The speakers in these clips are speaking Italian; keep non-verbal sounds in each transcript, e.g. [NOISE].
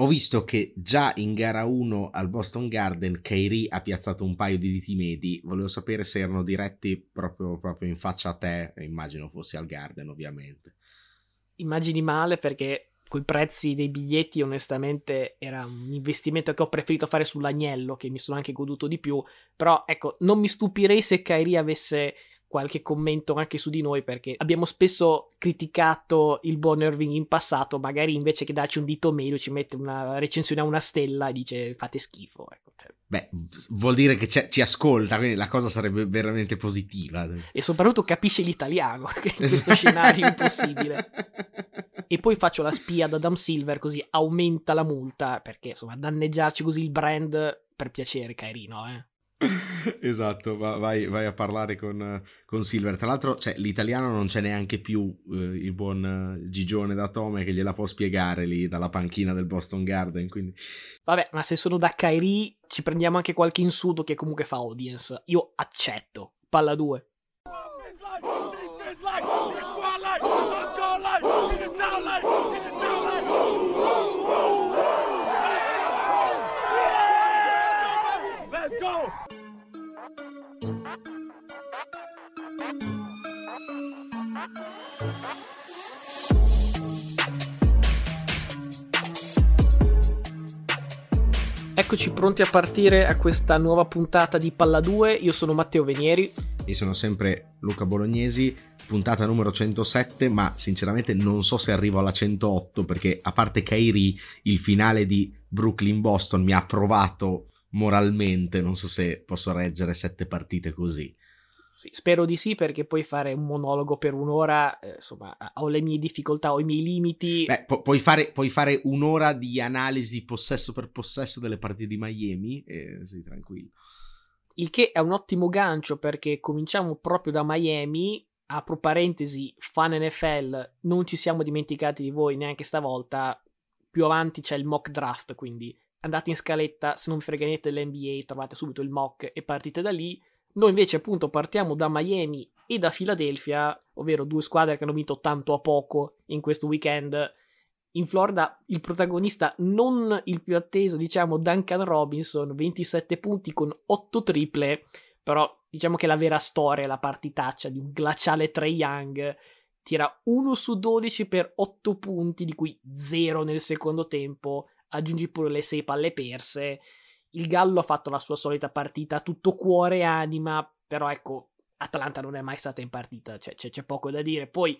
ho visto che già in gara 1 al Boston Garden Kairi ha piazzato un paio di diti medi. Volevo sapere se erano diretti proprio, proprio in faccia a te. Immagino fossi al Garden, ovviamente. Immagini male perché coi prezzi dei biglietti, onestamente, era un investimento che ho preferito fare sull'agnello, che mi sono anche goduto di più. Però, ecco, non mi stupirei se Kairi avesse qualche commento anche su di noi perché abbiamo spesso criticato il buon Irving in passato, magari invece che darci un dito meglio ci mette una recensione a una stella e dice fate schifo. Ecco. Cioè. Beh, vuol dire che ci ascolta, quindi la cosa sarebbe veramente positiva. E soprattutto capisce l'italiano, [LAUGHS] che in questo [LAUGHS] scenario impossibile. E poi faccio la spia ad Adam Silver così aumenta la multa, perché insomma danneggiarci così il brand per piacere, Cairino, eh esatto, vai, vai, a parlare con, con, Silver. Tra l'altro, cioè, l'italiano non c'è neanche più eh, il buon uh, Gigione da Tome che gliela può spiegare lì dalla panchina del Boston Garden. Quindi... Vabbè, ma se sono da Kairi ci prendiamo anche qualche insudo che comunque fa audience. Io accetto. Palla 2. Eccoci pronti a partire a questa nuova puntata di Palla 2. Io sono Matteo Venieri. Io sono sempre Luca Bolognesi, puntata numero 107, ma sinceramente non so se arrivo alla 108 perché a parte Kairi, il finale di Brooklyn-Boston mi ha provato moralmente, non so se posso reggere sette partite così. Sì, spero di sì, perché poi fare un monologo per un'ora, eh, insomma, ho le mie difficoltà, ho i miei limiti. Beh, pu- puoi, fare, puoi, fare, un'ora di analisi possesso per possesso delle partite di Miami e sì, tranquillo. Il che è un ottimo gancio perché cominciamo proprio da Miami. Apro parentesi, fan NFL, non ci siamo dimenticati di voi neanche stavolta. Più avanti c'è il mock draft, quindi andate in scaletta, se non vi frega niente dell'NBA, trovate subito il mock e partite da lì noi invece appunto partiamo da Miami e da Philadelphia, ovvero due squadre che hanno vinto tanto a poco in questo weekend. In Florida il protagonista non il più atteso, diciamo Duncan Robinson, 27 punti con 8 triple, però diciamo che la vera storia è la partitaccia di un glaciale Trey Young. Tira 1 su 12 per 8 punti, di cui 0 nel secondo tempo, aggiungi pure le 6 palle perse il Gallo ha fatto la sua solita partita tutto cuore e anima, però ecco, Atlanta non è mai stata in partita, cioè, c'è, c'è poco da dire. Poi,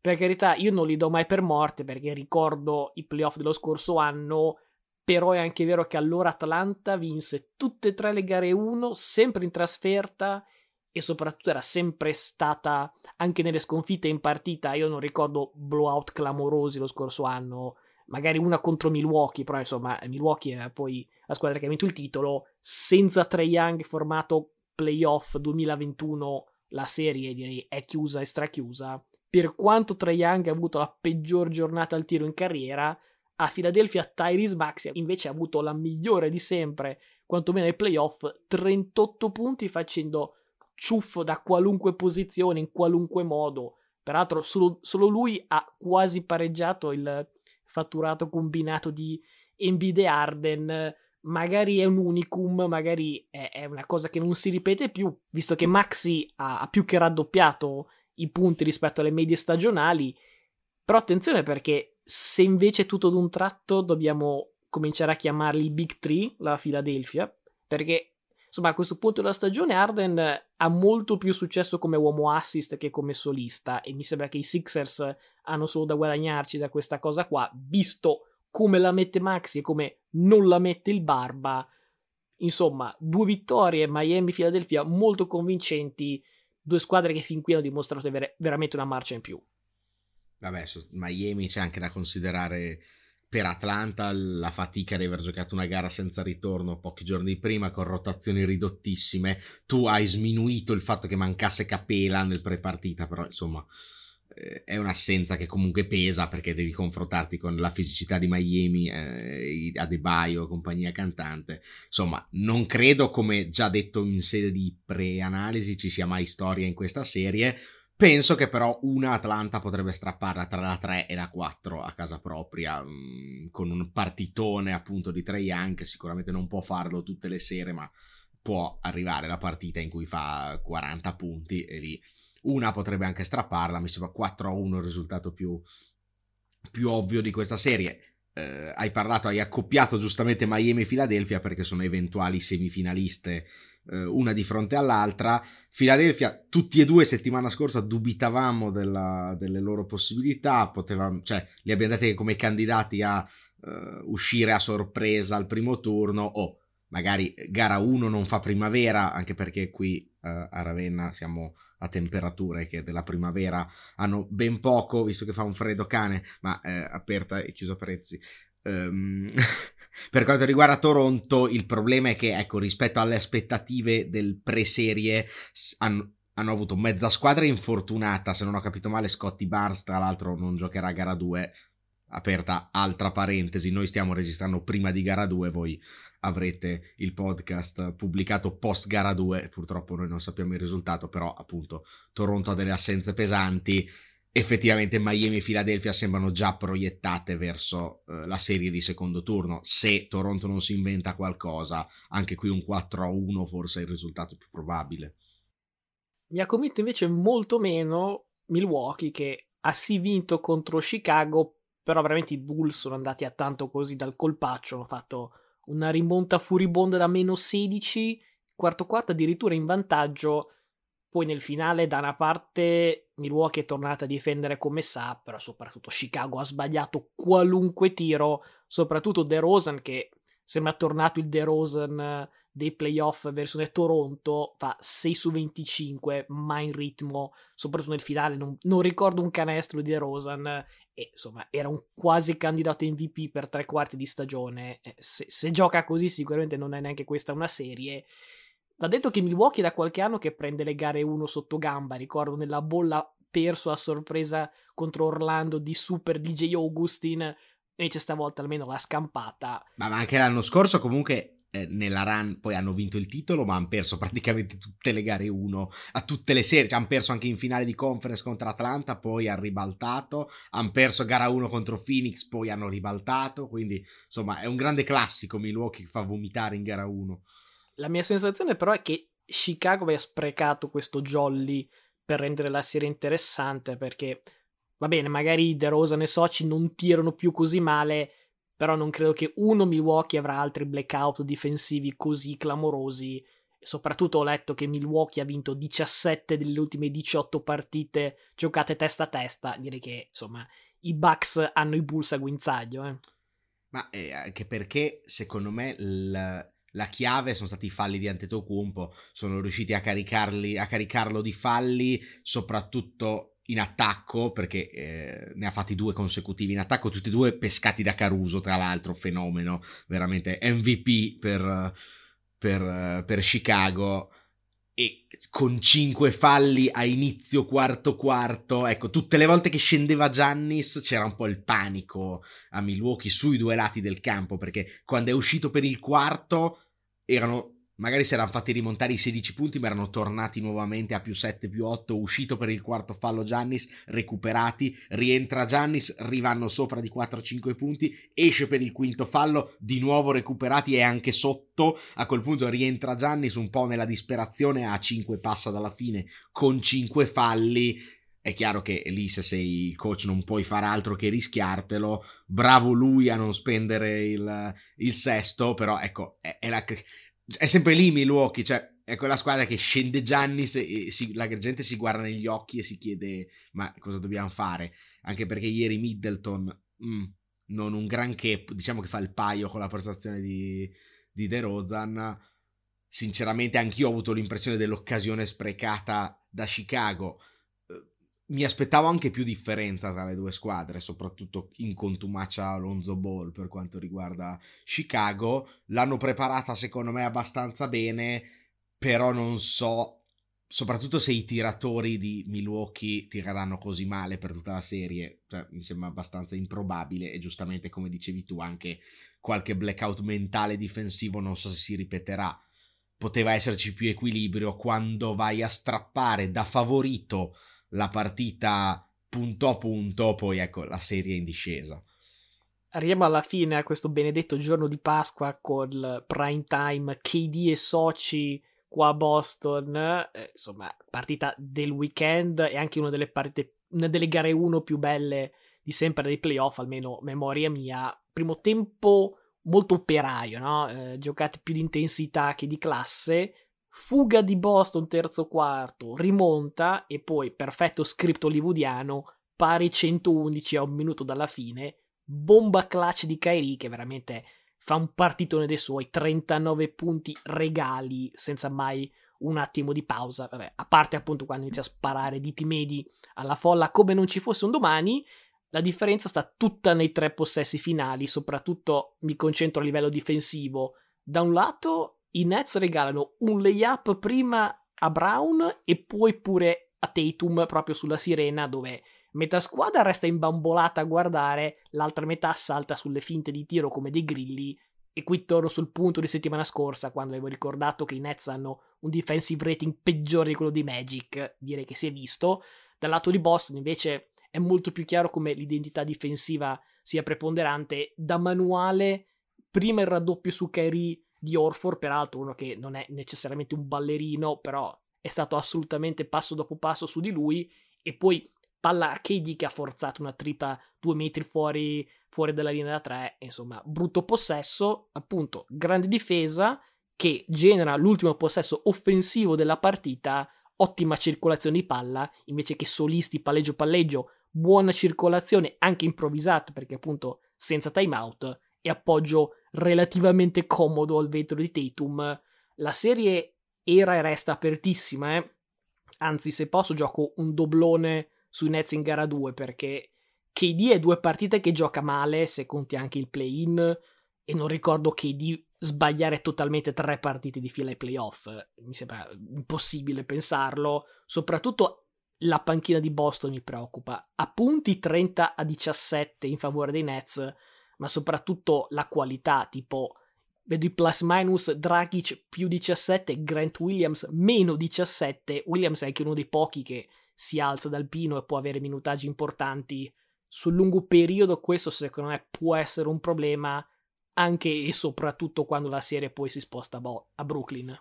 per carità, io non li do mai per morte perché ricordo i playoff dello scorso anno, però è anche vero che allora Atlanta vinse tutte e tre le gare 1, sempre in trasferta e soprattutto era sempre stata anche nelle sconfitte in partita. Io non ricordo blowout clamorosi lo scorso anno, magari una contro Milwaukee, però insomma Milwaukee è poi la squadra che ha vinto il titolo, senza Trey Young formato playoff 2021 la serie direi è chiusa e strachiusa. Per quanto Trey Young ha avuto la peggior giornata al tiro in carriera, a Philadelphia Tyrese Maxey invece ha avuto la migliore di sempre, quantomeno ai playoff, 38 punti facendo ciuffo da qualunque posizione, in qualunque modo. Peraltro solo, solo lui ha quasi pareggiato il fatturato combinato di Embiid Arden magari è un unicum, magari è, è, una cosa che non si ripete più, visto che Maxi ha, ha più che raddoppiato i punti rispetto alle medie stagionali. Però attenzione perché se invece tutto d'un tratto dobbiamo cominciare a chiamarli Big Three, la Philadelphia, perché insomma a questo punto della stagione Arden ha molto più successo come uomo assist che come solista e mi sembra che i Sixers hanno solo da guadagnarci da questa cosa qua, visto come la mette Maxi e come non la mette il Barba. Insomma, due vittorie Miami-Philadelphia molto convincenti, due squadre che fin qui hanno dimostrato di avere veramente una marcia in più. Vabbè, Miami c'è anche da considerare per Atlanta la fatica di aver giocato una gara senza ritorno pochi giorni prima con rotazioni ridottissime. Tu hai sminuito il fatto che mancasse Capela nel pre-partita, però insomma eh, è un'assenza che comunque pesa perché devi confrontarti con la fisicità di Miami, eh, Adebayo, compagnia cantante. Insomma, non credo, come già detto in sede di pre-analisi, ci sia mai storia in questa serie, Penso che però una Atlanta potrebbe strapparla tra la 3 e la 4 a casa propria, mh, mm, con un partitone appunto di Trey Young, sicuramente non può farlo tutte le sere, ma può arrivare la partita in cui fa 40 punti e lì una potrebbe anche strapparla, mi sembra 4-1 il risultato più, più ovvio di questa serie. Eh, hai parlato, hai accoppiato giustamente Miami e Philadelphia perché sono eventuali semifinaliste eh, una di fronte all'altra. Philadelphia, tutti e due settimana scorsa dubitavamo della, delle loro possibilità, potevamo, cioè li abbiamo dati come candidati a uh, uscire a sorpresa al primo turno o magari gara 1 non fa primavera, anche perché qui uh, a Ravenna siamo a temperature che della primavera hanno ben poco, visto che fa un freddo cane, ma eh, aperta e chiusa prezzi. Um, [LAUGHS] per quanto riguarda Toronto, il problema è che, ecco, rispetto alle aspettative del pre-serie, hanno, hanno avuto mezza squadra infortunata. Se non ho capito male, Scotty Barnes, tra l'altro, non giocherà a gara 2. Aperta altra parentesi, noi stiamo registrando prima di gara 2, voi avrete il podcast pubblicato post gara 2. Purtroppo noi non sappiamo il risultato, però appunto Toronto ha delle assenze pesanti effettivamente Miami e Philadelphia sembrano già proiettate verso eh, la serie di secondo turno. Se Toronto non si inventa qualcosa, anche qui un 4-1 forse è il risultato più probabile. Mi ha convinto invece molto meno Milwaukee che ha sì vinto contro Chicago, però veramente i Bulls sono andati a tanto così dal colpaccio, hanno fatto una rimonta furibonda da meno 16, quarto quarto addirittura in vantaggio poi nel finale, da una parte, Milwaukee è tornata a difendere come sa, però soprattutto Chicago ha sbagliato qualunque tiro, soprattutto De Rosen che sembra tornato il De Rosen eh, dei playoff versione Toronto, fa 6 su 25, ma in ritmo, soprattutto nel finale, non, non ricordo un canestro di De Rosen, e insomma era un quasi candidato MVP per tre quarti di stagione, se, se gioca così sicuramente non è neanche questa una serie, Va detto che Milwaukee da qualche anno che prende le gare 1 sotto gamba, ricordo nella bolla perso a sorpresa contro Orlando di Super DJ Augustin, invece stavolta almeno l'ha scampata. Ma, ma anche l'anno scorso comunque eh, nella run poi hanno vinto il titolo, ma hanno perso praticamente tutte le gare 1 a tutte le serie. Cioè, hanno perso anche in finale di conference contro Atlanta, poi hanno ribaltato. Hanno perso gara 1 contro Phoenix, poi hanno ribaltato. Quindi, insomma, è un grande classico Milwaukee che fa vomitare in gara 1. La mia sensazione però è che Chicago abbia sprecato questo jolly per rendere la serie interessante perché va bene, magari De Rosa e Soci non tirano più così male, però non credo che uno Milwaukee avrà altri blackout difensivi così clamorosi. Soprattutto ho letto che Milwaukee ha vinto 17 delle ultime 18 partite giocate testa a testa. Direi che insomma i Bucks hanno i Bulls a guinzaglio. Eh. Ma eh, anche perché secondo me il, la chiave sono stati i falli di Antetokounmpo, sono riusciti a, a caricarlo di falli, soprattutto in attacco, perché eh, ne ha fatti due consecutivi in attacco, tutti e due pescati da Caruso, tra l'altro, fenomeno, veramente MVP per, per, per Chicago. E con cinque falli a inizio quarto quarto, ecco, tutte le volte che scendeva Giannis c'era un po' il panico a Milwaukee sui due lati del campo, perché quando è uscito per il quarto erano magari si erano fatti rimontare i 16 punti, ma erano tornati nuovamente a più 7, più 8, uscito per il quarto fallo Giannis, recuperati, rientra Giannis, rivanno sopra di 4-5 punti, esce per il quinto fallo, di nuovo recuperati e anche sotto, a quel punto rientra Giannis un po' nella disperazione, a 5 passa dalla fine con 5 falli, è chiaro che lì se sei il coach non puoi fare altro che rischiartelo. Bravo lui a non spendere il, il sesto, però ecco, è, è, la, è, sempre lì Milwaukee, cioè è quella squadra che scende Gianni, e si, la gente si guarda negli occhi e si chiede ma cosa dobbiamo fare? Anche perché ieri Middleton, mm, non un granché, diciamo che fa il paio con la prestazione di, di De Rozan. Sinceramente anch'io ho avuto l'impressione dell'occasione sprecata da Chicago mi aspettavo anche più differenza tra le due squadre, soprattutto in contumacia Alonso Ball per quanto riguarda Chicago. L'hanno preparata secondo me abbastanza bene, però non so, soprattutto se i tiratori di Milwaukee tireranno così male per tutta la serie, cioè, mi sembra abbastanza improbabile e giustamente come dicevi tu anche qualche blackout mentale difensivo non so se si ripeterà. Poteva esserci più equilibrio quando vai a strappare da favorito la partita punto a punto, poi ecco la serie in discesa. Arriviamo alla fine a questo benedetto giorno di Pasqua con il prime time KD e Soci qua a Boston, eh, insomma, partita del weekend e anche una delle partite, una delle gare 1 più belle di sempre dei playoff, almeno memoria mia. Primo tempo molto operaio, no? Eh, giocate più di intensità che di classe. Fuga di Boston terzo quarto, rimonta e poi perfetto script hollywoodiano, pari 111 a un minuto dalla fine, bomba clutch di Kyrie che veramente fa un partitone dei suoi, 39 punti regali senza mai un attimo di pausa, Vabbè, a parte appunto quando inizia a sparare diti medi alla folla come non ci fosse un domani, la differenza sta tutta nei tre possessi finali, soprattutto mi concentro a livello difensivo. Da un lato i Nets regalano un layup prima a Brown e poi pure a Tatum proprio sulla sirena dove metà squadra resta imbambolata a guardare, l'altra metà salta sulle finte di tiro come dei grilli e qui torno sul punto di settimana scorsa quando avevo ricordato che i Nets hanno un defensive rating peggiore di quello di Magic, direi che si è visto. Dal lato di Boston invece è molto più chiaro come l'identità difensiva sia preponderante. Da manuale, prima il raddoppio su Kyrie di Orford, peraltro uno che non è necessariamente un ballerino, però è stato assolutamente passo dopo passo su di lui, e poi palla a KD che ha forzato una tripa due metri fuori, fuori dalla linea da tre, insomma, brutto possesso, appunto, grande difesa che genera l'ultimo possesso offensivo della partita, ottima circolazione di palla, invece che solisti palleggio palleggio, buona circolazione anche improvvisata perché appunto senza timeout e appoggio relativamente comodo al vetro di Tatum. La serie era e resta apertissima, eh? anzi se posso gioco un doblone sui Nets in gara 2 perché KD è due partite che gioca male se conti anche il play-in e non ricordo KD sbagliare totalmente tre partite di fila ai playoff. Mi sembra impossibile pensarlo, soprattutto la panchina di Boston mi preoccupa. A punti 30 a 17 in favore dei Nets, ma soprattutto la qualità, tipo vedo i plus minus Dragic più 17, Grant Williams meno 17. Williams è anche uno dei pochi che si alza dal pino e può avere minutaggi importanti. Sul lungo periodo questo secondo me può essere un problema anche e soprattutto quando la serie poi si sposta a, Brooklyn.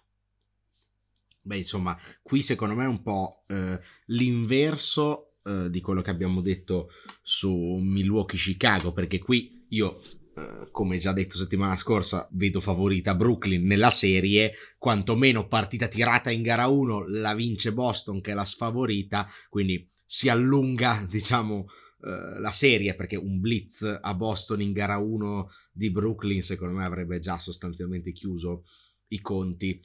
Beh, insomma, qui secondo me è un po' eh, l'inverso eh, di quello che abbiamo detto su Milwaukee-Chicago, perché qui io, eh, come già detto settimana scorsa, vedo favorita Brooklyn nella serie, quantomeno partita tirata in gara 1 la vince Boston che è la sfavorita, quindi si allunga, [LAUGHS] diciamo, eh, la serie perché un blitz a Boston in gara 1 di Brooklyn secondo me avrebbe già sostanzialmente chiuso i conti.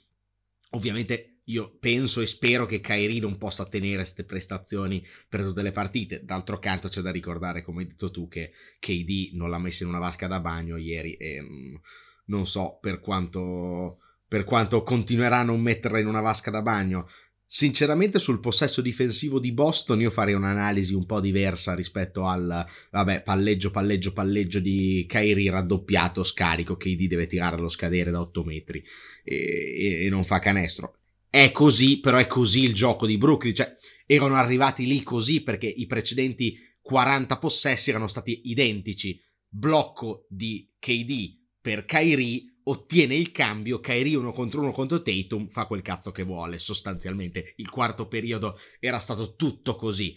Ovviamente io penso e spero che Kairi non possa tenere queste prestazioni per tutte le partite. D'altro canto c'è da ricordare, come hai detto tu, che KD non l'ha messa in una vasca da bagno ieri e um, non so per quanto, per quanto continuerà a non metterla in una vasca da bagno. Sinceramente sul possesso difensivo di Boston io farei un'analisi un po' diversa rispetto al vabbè, palleggio, palleggio, palleggio di Kairi raddoppiato, scarico, KD deve tirare lo scadere da 8 metri e, e, e non fa canestro è così, però è così il gioco di Brooklyn, cioè erano arrivati lì così perché i precedenti 40 possessi erano stati identici. Blocco di KD per Kyrie, ottiene il cambio, Kyrie uno contro uno contro Tatum, fa quel cazzo che vuole, sostanzialmente. Il quarto periodo era stato tutto così.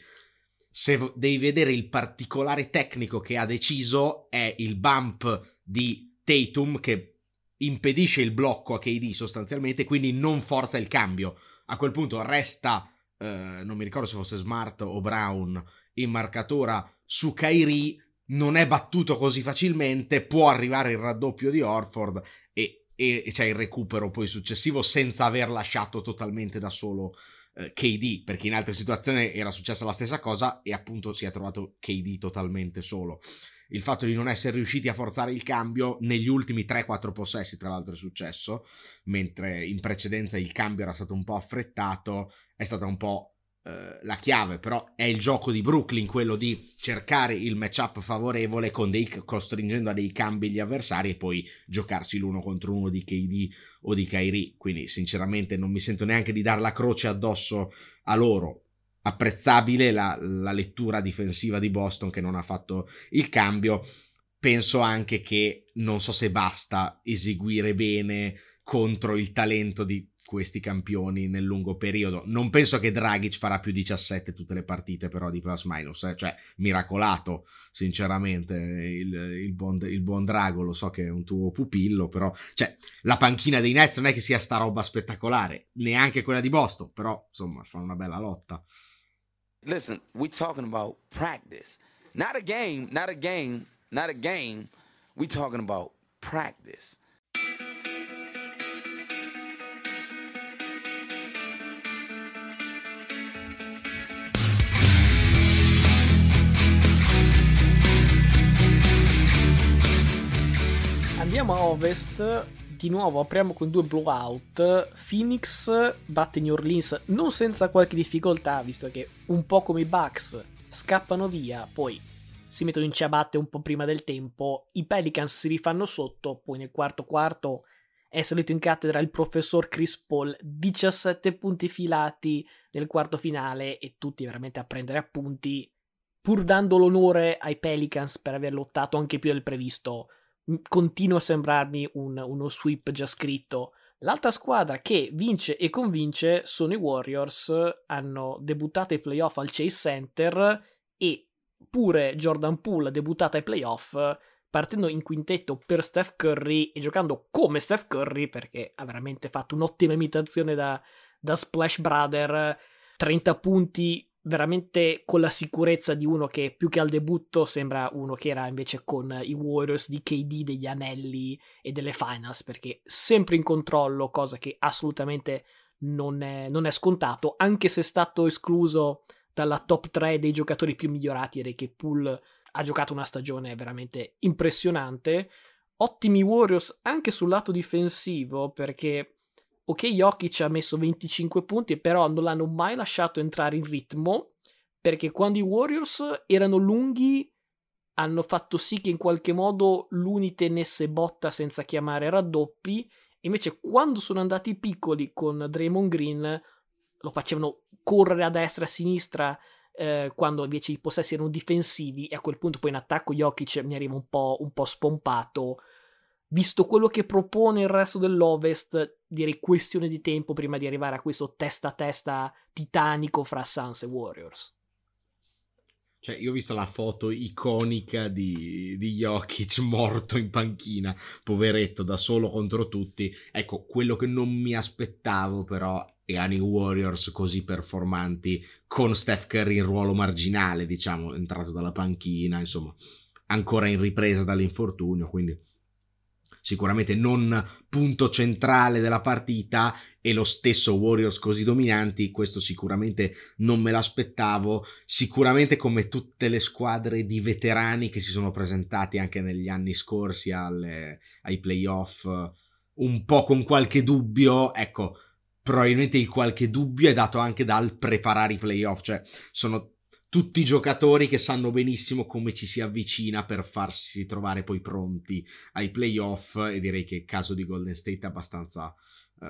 Se devi vedere il particolare tecnico che ha deciso è il bump di Tatum che impedisce il blocco a KD sostanzialmente, quindi non forza il cambio. A quel punto resta, eh, non mi ricordo se fosse Smart o Brown, in marcatura su Kyrie, non è battuto così facilmente, può arrivare il raddoppio di Orford e, e, e c'è il recupero poi successivo senza aver lasciato totalmente da solo eh, KD, perché in altre situazioni era successa la stessa cosa e appunto si è trovato KD totalmente solo il fatto di non essere riusciti a forzare il cambio negli ultimi 3-4 possessi, tra l'altro è successo, mentre in precedenza il cambio era stato un po' affrettato, è stata un po' eh, la chiave, però è il gioco di Brooklyn quello di cercare il matchup favorevole dei, costringendo a dei cambi gli avversari e poi giocarsi l'uno contro uno di KD o di Kyrie, quindi sinceramente non mi sento neanche di dar la croce addosso a loro apprezzabile la, la lettura difensiva di Boston che non ha fatto il cambio. Penso anche che non so se basta eseguire bene contro il talento di questi campioni nel lungo periodo. Non penso che Dragic farà più 17 tutte le partite però di plus minus, eh? cioè miracolato sinceramente il, il, buon, il, buon, Drago, lo so che è un tuo pupillo, però cioè, la panchina dei Nets non è che sia sta roba spettacolare, neanche quella di Boston, però insomma fa una bella lotta. Listen, we talking about practice. Not a game, not a game, not a game. We talking about practice. Andiamo a ovest, di nuovo apriamo con due blowout. Phoenix batte New Orleans non senza qualche difficoltà, visto che un po' come i Bucks scappano via, poi si mettono in ciabatte un po' prima del tempo, i Pelicans si rifanno sotto, poi nel quarto quarto è salito in cattedra il professor Chris Paul, 17 punti filati nel quarto finale e tutti veramente a prendere appunti, pur dando l'onore ai Pelicans per aver lottato anche più del previsto continua a sembrarmi un, uno sweep già scritto. L'altra squadra che vince e convince sono i Warriors, hanno debuttato ai playoff al Chase Center e pure Jordan Poole ha debuttato ai playoff partendo in quintetto per Steph Curry e giocando come Steph Curry perché ha veramente fatto un'ottima imitazione da, da Splash Brother, 30 punti veramente con la sicurezza di uno che più che al debutto sembra uno che era invece con i Warriors di KD degli anelli e delle finals perché sempre in controllo cosa che assolutamente non è, non è scontato anche se è stato escluso dalla top 3 dei giocatori più migliorati direi che Poole ha giocato una stagione veramente impressionante. Ottimi Warriors anche sul lato difensivo perché ok Jokic ha messo 25 punti però non l'hanno mai lasciato entrare in ritmo perché quando i Warriors erano lunghi hanno fatto sì che in qualche modo l'Uni tenesse botta senza chiamare raddoppi invece quando sono andati piccoli con Draymond Green lo facevano correre a destra e a sinistra eh, quando invece i possessi erano difensivi e a quel punto poi in attacco Jokic mi arriva un po', un po spompato visto quello che propone il resto dell'Ovest, direi questione di tempo prima di arrivare a questo testa a testa titanico fra Suns e Warriors. Cioè, io ho visto la foto iconica di, di Jokic morto in panchina, poveretto, da solo contro tutti. Ecco, quello che non mi aspettavo però erano i Warriors così performanti, con Steph Curry in ruolo marginale, diciamo, entrato dalla panchina, insomma, ancora in ripresa dall'infortunio, quindi sicuramente non punto centrale della partita e lo stesso Warriors così dominanti, questo sicuramente non me l'aspettavo, sicuramente come tutte le squadre di veterani che si sono presentati anche negli anni scorsi alle, ai playoff, un po' con qualche dubbio, ecco, probabilmente il qualche dubbio è dato anche dal preparare i playoff, cioè sono tutti i giocatori che sanno benissimo come ci si avvicina per farsi trovare poi pronti ai playoff e direi che il caso di Golden State è abbastanza uh,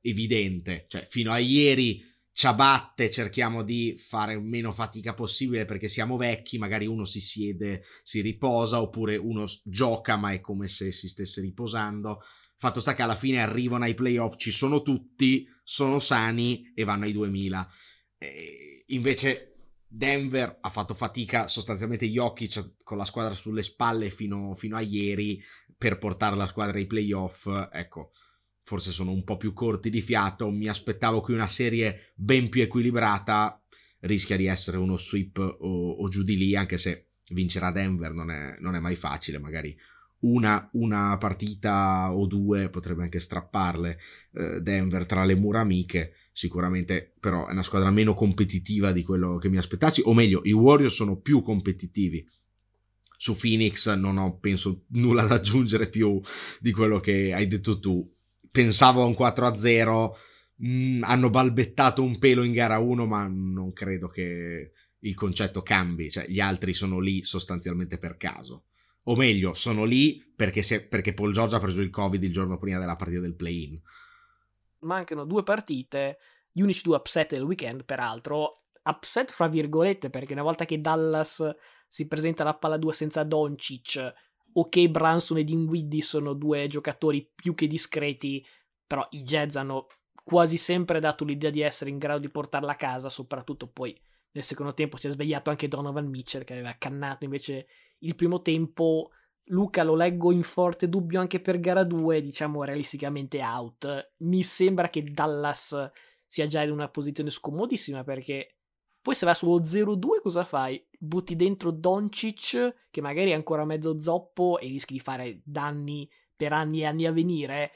evidente, cioè fino a ieri ciabatte cerchiamo di fare meno fatica possibile perché siamo vecchi, magari uno si siede, si riposa oppure uno gioca ma è come se si stesse riposando. Fatto sta che alla fine arrivano ai playoff, ci sono tutti, sono sani e vanno ai 2000. E invece Denver ha fatto fatica sostanzialmente Jokic con la squadra sulle spalle fino, fino, a ieri per portare la squadra ai playoff. Ecco, forse sono un po' più corti di fiato. Mi aspettavo che una serie ben più equilibrata rischia di essere uno sweep o, o giù di lì, anche se vincerà Denver non è, non è mai facile. Magari una, una, partita o due potrebbe anche strapparle eh, Denver tra le mura amiche sicuramente però è una squadra meno competitiva di quello che mi aspettassi, o meglio, i Warriors sono più competitivi. Su Phoenix non ho, penso, nulla da aggiungere più di quello che hai detto tu. Pensavo a un 4-0, mh, mm, hanno balbettato un pelo in gara 1, ma non credo che il concetto cambi, cioè gli altri sono lì sostanzialmente per caso. O meglio, sono lì perché, se, perché Paul George ha preso il Covid il giorno prima della partita del play-in mancano due partite, gli unici due upset del weekend, peraltro, upset fra virgolette perché una volta che Dallas si presenta alla palla 2 senza Doncic, ok Branson e Dinwiddie sono due giocatori più che discreti, però i Jazz hanno quasi sempre dato l'idea di essere in grado di portarla a casa, soprattutto poi nel secondo tempo si è svegliato anche Donovan Mitchell che aveva cannato invece il primo tempo. Luca lo leggo in forte dubbio anche per gara 2, diciamo realisticamente out. Mi sembra che Dallas sia già in una posizione scomodissima perché poi se va sullo 0-2 cosa fai? Butti dentro Doncic che magari è ancora mezzo zoppo e rischi di fare danni per anni e anni a venire.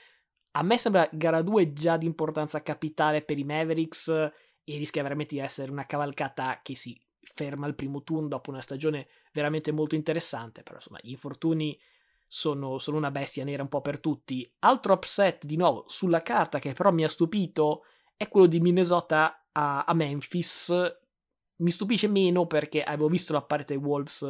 A me sembra gara 2 già di importanza capitale per i Mavericks e rischia veramente di essere una cavalcata che si ferma al primo turno dopo una stagione veramente molto interessante. Però insomma, gli infortuni sono, sono una bestia nera un po' per tutti. Altro upset di nuovo sulla carta che però mi ha stupito è quello di Minnesota a, a Memphis. Mi stupisce meno perché avevo visto la parte dei Wolves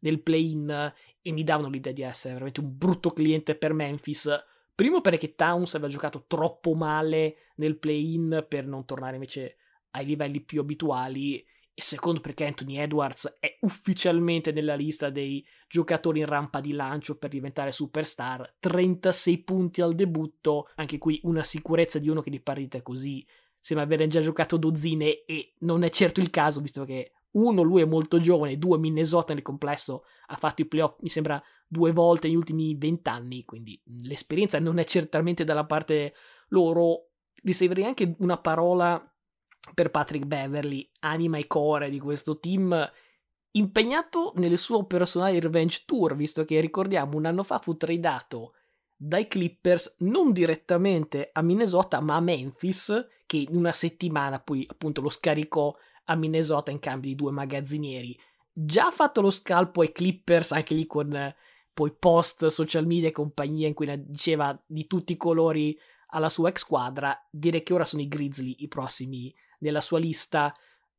nel play-in e mi davano l'idea di essere veramente un brutto cliente per Memphis. Primo perché Towns aveva giocato troppo male nel play-in per non tornare invece ai livelli più abituali e secondo perché Anthony Edwards è ufficialmente nella lista dei giocatori in rampa di lancio per diventare superstar, 36 punti al debutto, anche qui una sicurezza di uno che di partite così. Sembra avere già giocato dozzine e non è certo il caso visto che uno lui è molto giovane, due Minnesota nel complesso ha fatto i playoff mi sembra due volte negli ultimi vent'anni, quindi l'esperienza non è certamente dalla parte loro, riserverei anche una parola per Patrick Beverly, anima e core di questo team, impegnato nelle sue personali revenge tour, visto che ricordiamo un anno fa fu tradato dai Clippers non direttamente a Minnesota ma a Memphis, che in una settimana poi appunto lo scaricò a Minnesota in cambio di due magazzinieri. Già fatto lo scalpo ai Clippers, anche lì con poi post social media e compagnia in cui diceva di tutti i colori alla sua ex squadra, direi che ora sono i Grizzly i prossimi nella sua lista.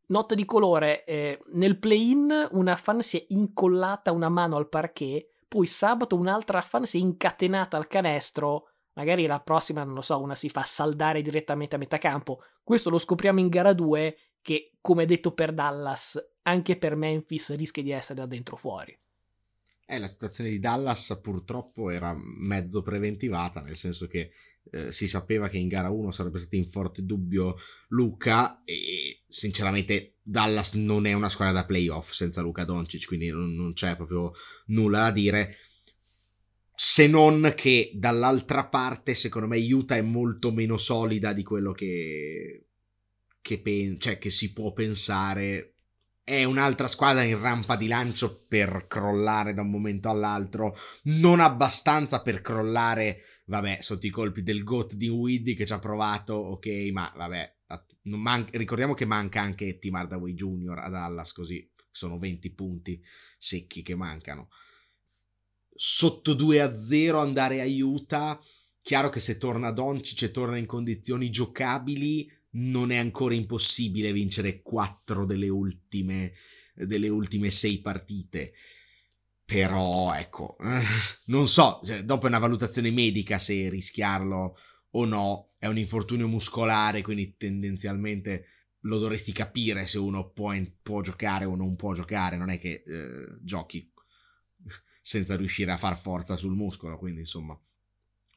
Nota di colore, eh, nel play-in una fan si è incollata una mano al parquet, poi sabato un'altra fan si è incatenata al canestro, magari la prossima, non lo so, una si fa saldare direttamente a metà campo. Questo lo scopriamo in gara 2, che come detto per Dallas, anche per Memphis rischia di essere da dentro fuori. Eh, la situazione di Dallas purtroppo era mezzo preventivata, nel senso che eh, si sapeva che in gara 1 sarebbe stato in forte dubbio Luca e sinceramente Dallas non è una squadra da playoff senza Luca Doncic, quindi non, non c'è proprio nulla da dire. Se non che dall'altra parte, secondo me, Utah è molto meno solida di quello che, che, pen- cioè, che si può pensare è un'altra squadra in rampa di lancio per crollare da un momento all'altro, non abbastanza per crollare vabbè, sotto i colpi del GOAT di Widdy che ci ha provato, ok, ma vabbè, man- ricordiamo che manca anche Tim Hardaway Jr. a Dallas, così sono 20 punti secchi che mancano. Sotto 2 a 0 andare a Utah, chiaro che se torna Doncic e torna in condizioni giocabili, non è ancora impossibile vincere 4 delle ultime, delle ultime 6 partite però, ecco, [LAUGHS] non so, cioè, dopo è una valutazione medica se rischiarlo o no. È un infortunio muscolare, quindi tendenzialmente lo dovresti capire se uno può, può giocare o non può giocare. Non è che eh, giochi [LAUGHS] senza riuscire a far forza sul muscolo. Quindi, insomma,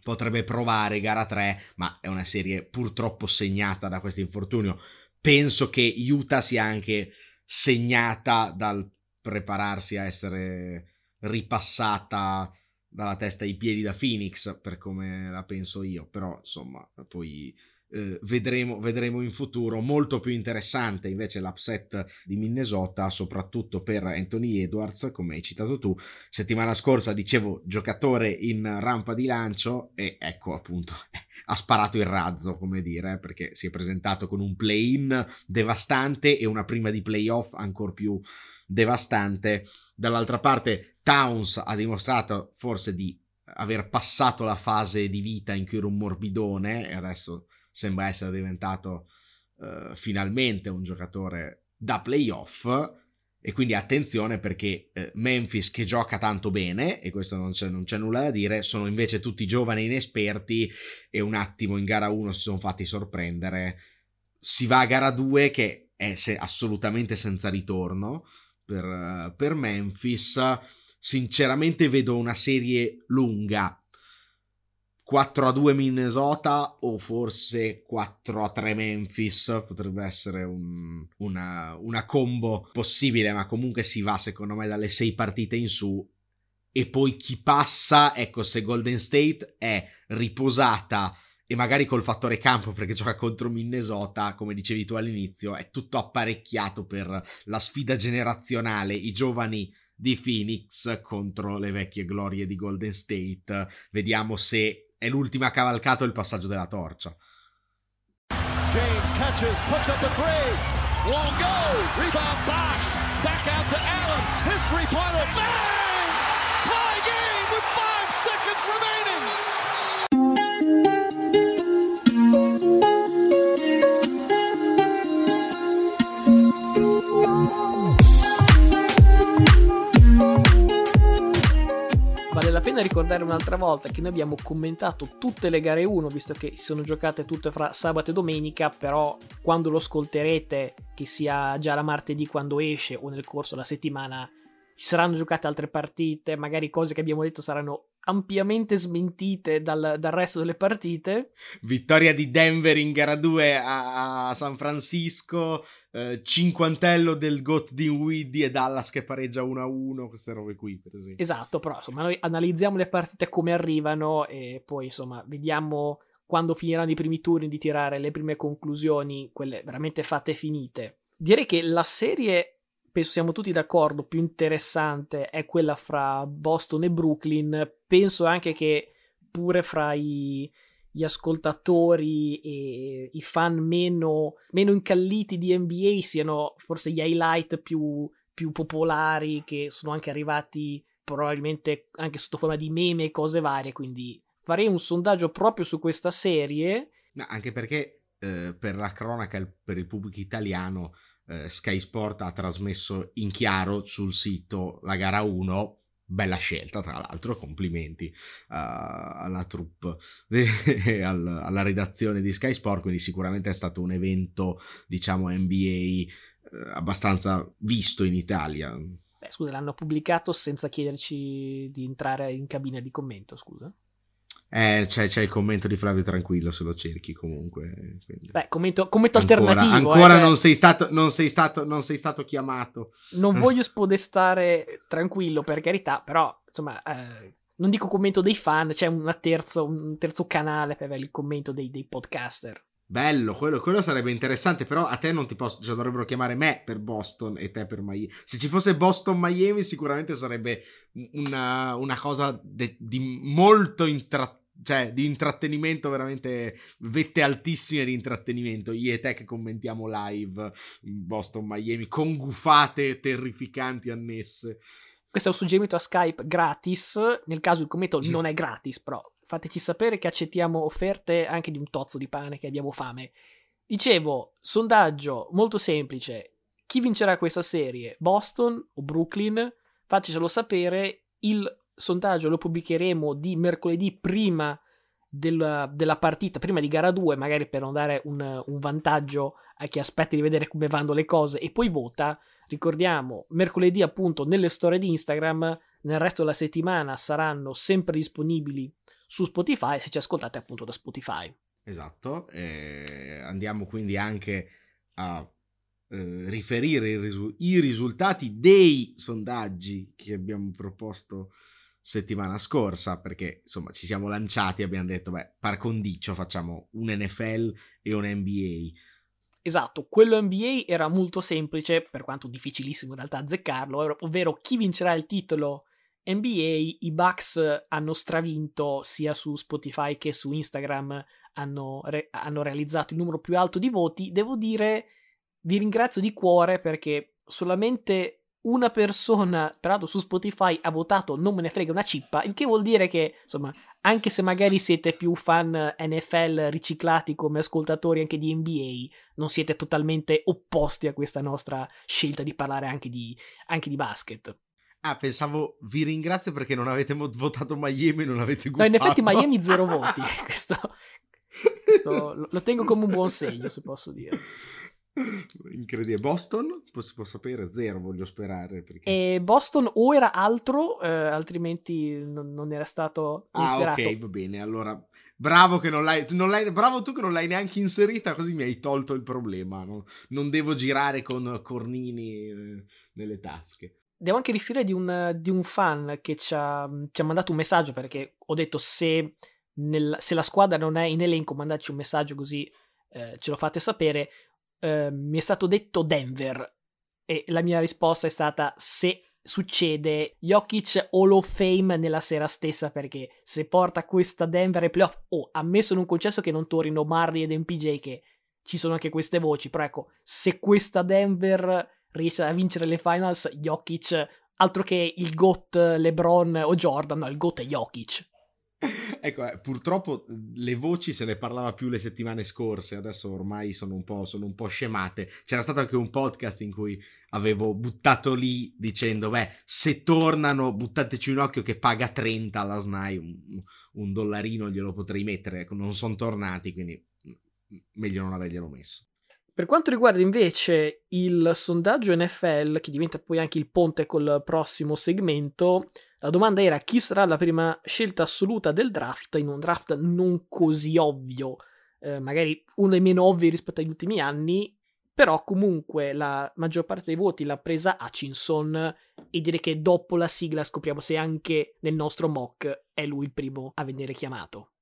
potrebbe provare gara 3, ma è una serie purtroppo segnata da questo infortunio. Penso che Utah sia anche segnata dal prepararsi a essere ripassata dalla testa ai piedi da Phoenix, per come la penso io, però insomma, poi eh, vedremo, vedremo in futuro. Molto più interessante invece l'upset di Minnesota, soprattutto per Anthony Edwards, come hai citato tu. Settimana scorsa dicevo giocatore in rampa di lancio e ecco appunto [LAUGHS] ha sparato il razzo, come dire, perché si è presentato con un play-in devastante e una prima di playoff ancora più devastante. Dall'altra parte Towns ha dimostrato forse di aver passato la fase di vita in cui era un morbidone e adesso sembra essere diventato uh, finalmente un giocatore da playoff e quindi attenzione perché eh, Memphis che gioca tanto bene e questo non c'è, non c'è, nulla da dire sono invece tutti giovani inesperti e un attimo in gara 1 si sono fatti sorprendere si va a gara 2 che è se- assolutamente senza ritorno per, per Memphis. Sinceramente vedo una serie lunga. 4 a 2 Minnesota o forse 4 a 3 Memphis potrebbe essere un, una, una, combo possibile ma comunque si va secondo me dalle 6 partite in su. E poi chi passa ecco se Golden State è riposata e magari col fattore campo perché gioca contro Minnesota come dicevi tu all'inizio è tutto apparecchiato per la sfida generazionale. I giovani di Phoenix contro le vecchie glorie di Golden State. Vediamo se è l'ultima cavalcata o il passaggio della torcia. James catches, puts up a three, won't go, rebound Bosch, back out to Allen, his three-pointer, la pena ricordare un'altra volta che noi abbiamo commentato tutte le gare 1, visto che si sono giocate tutte fra sabato e domenica, però quando lo ascolterete, che sia già la martedì quando esce o nel corso della settimana, ci saranno giocate altre partite, magari cose che abbiamo detto saranno ampiamente smentite dal, dal, resto delle partite. Vittoria di Denver in gara 2 a, a San Francisco, eh, cinquantello del GOT Widdy e Dallas che pareggia 1-1, queste robe qui per esempio. Esatto, però insomma noi analizziamo le partite come arrivano e poi insomma vediamo quando finiranno i primi turni di tirare le prime conclusioni, quelle veramente fatte e finite. Direi che la serie penso siamo tutti d'accordo, più interessante è quella fra Boston e Brooklyn. Penso anche che pure fra i, gli ascoltatori e i fan meno, meno, incalliti di NBA siano forse gli highlight più, più popolari che sono anche arrivati probabilmente anche sotto forma di meme e cose varie. Quindi farei un sondaggio proprio su questa serie. No, anche perché eh, per la cronaca, per il pubblico italiano, eh, Sky Sport ha trasmesso in chiaro sul sito la gara 1 bella scelta tra l'altro complimenti uh, alla troupe [LAUGHS] e al, alla redazione di Sky Sport quindi sicuramente è stato un evento diciamo NBA eh, abbastanza visto in Italia. Beh, scusa l'hanno pubblicato senza chiederci di entrare in cabina di commento scusa eh, c'è, c'è, il commento di Flavio Tranquillo se lo cerchi comunque. Quindi. Beh, commento, commento ancora, alternativo. Ancora eh, cioè... non, sei stato, non, sei stato, non sei stato chiamato. Non [LAUGHS] voglio spodestare Tranquillo, per carità, però, insomma, eh, non dico commento dei fan, c'è terzo, un terzo canale per il commento dei, dei podcaster. Bello, quello, quello, sarebbe interessante, però a te non ti posso, cioè dovrebbero chiamare me per Boston e te per Miami. Se ci fosse Boston-Miami sicuramente sarebbe una, una cosa de, di molto intrattenimento cioè di intrattenimento veramente vette altissime di intrattenimento. Io e te che commentiamo live Boston Miami con gufate terrificanti annesse. Questo è un suggerimento a Skype gratis. Nel caso il commento [LAUGHS] non è gratis però fateci sapere che accettiamo offerte anche di un tozzo di pane che abbiamo fame. Dicevo sondaggio molto semplice. Chi vincerà questa serie? Boston o Brooklyn? Fatecelo sapere. Il sondaggio lo pubblicheremo di mercoledì prima del, della partita, prima di gara 2, magari per non dare un, un vantaggio a chi aspetta di vedere come vanno le cose e poi vota. Ricordiamo, mercoledì appunto nelle storie di Instagram, nel resto della settimana saranno sempre disponibili su Spotify se ci ascoltate appunto da Spotify. Esatto, eh, andiamo quindi anche a eh, riferire risu- i risultati dei sondaggi che abbiamo proposto settimana scorsa perché insomma ci siamo lanciati e abbiamo detto beh par condicio facciamo un NFL e un NBA Esatto, quello NBA era molto semplice, per quanto difficilissimo in realtà azzeccarlo, ovvero chi vincerà il titolo NBA, i Bucks hanno stravinto sia su Spotify che su Instagram, hanno, re- hanno realizzato il numero più alto di voti. Devo dire, vi ringrazio di cuore perché solamente una persona, tra l'altro su Spotify, ha votato non me ne frega una cippa, il che vuol dire che, insomma, anche se magari siete più fan NFL riciclati come ascoltatori anche di NBA, non siete totalmente opposti a questa nostra scelta di parlare anche di, anche di basket. Ah, pensavo, vi ringrazio perché non avete votato Miami e non avete gustato. No, in effetti Miami zero voti, [LAUGHS] questo, questo lo tengo come un buon segno, se posso dire. Incredibile. Boston? Si può sapere? Zero, voglio sperare. Perché... E Boston o era altro, eh, altrimenti non, non, era stato considerato. Ah, ok, va bene. Allora, bravo che non l'hai, non l'hai, bravo tu che non l'hai neanche inserita, così mi hai tolto il problema. No? Non devo girare con cornini eh, nelle tasche. Devo anche riferire di un, di un fan che ci ha, ci ha, mandato un messaggio perché ho detto se, nel, se la squadra non è in elenco mandateci un messaggio così eh, ce lo fate sapere Ehm, mi è stato detto Denver e la mia risposta è stata se succede Jokic Hall of Fame nella sera stessa perché se porta questa Denver ai playoff oh, ammesso in un concesso che non tornino Murray ed MPJ che ci sono anche queste voci però ecco se questa Denver riesce a vincere le finals Jokic altro che il GOAT LeBron o Jordan no il GOAT è Jokic Ecco, eh, purtroppo le voci se ne parlava più le settimane scorse, adesso ormai sono un, po', sono un po' scemate. C'era stato anche un podcast in cui avevo buttato lì dicendo, beh, se tornano buttateci un occhio che paga 30 alla SNAI, un, un dollarino glielo potrei mettere, ecco, non sono tornati, quindi meglio non averglielo messo. Per quanto riguarda invece il sondaggio NFL, che diventa poi anche il ponte col prossimo segmento, la domanda era chi sarà la prima scelta assoluta del draft in un draft non così ovvio, eh, magari uno dei meno ovvi rispetto agli ultimi anni, però comunque la maggior parte dei voti l'ha presa Hutchinson e direi che dopo la sigla scopriamo se anche nel nostro mock è lui il primo a venire chiamato.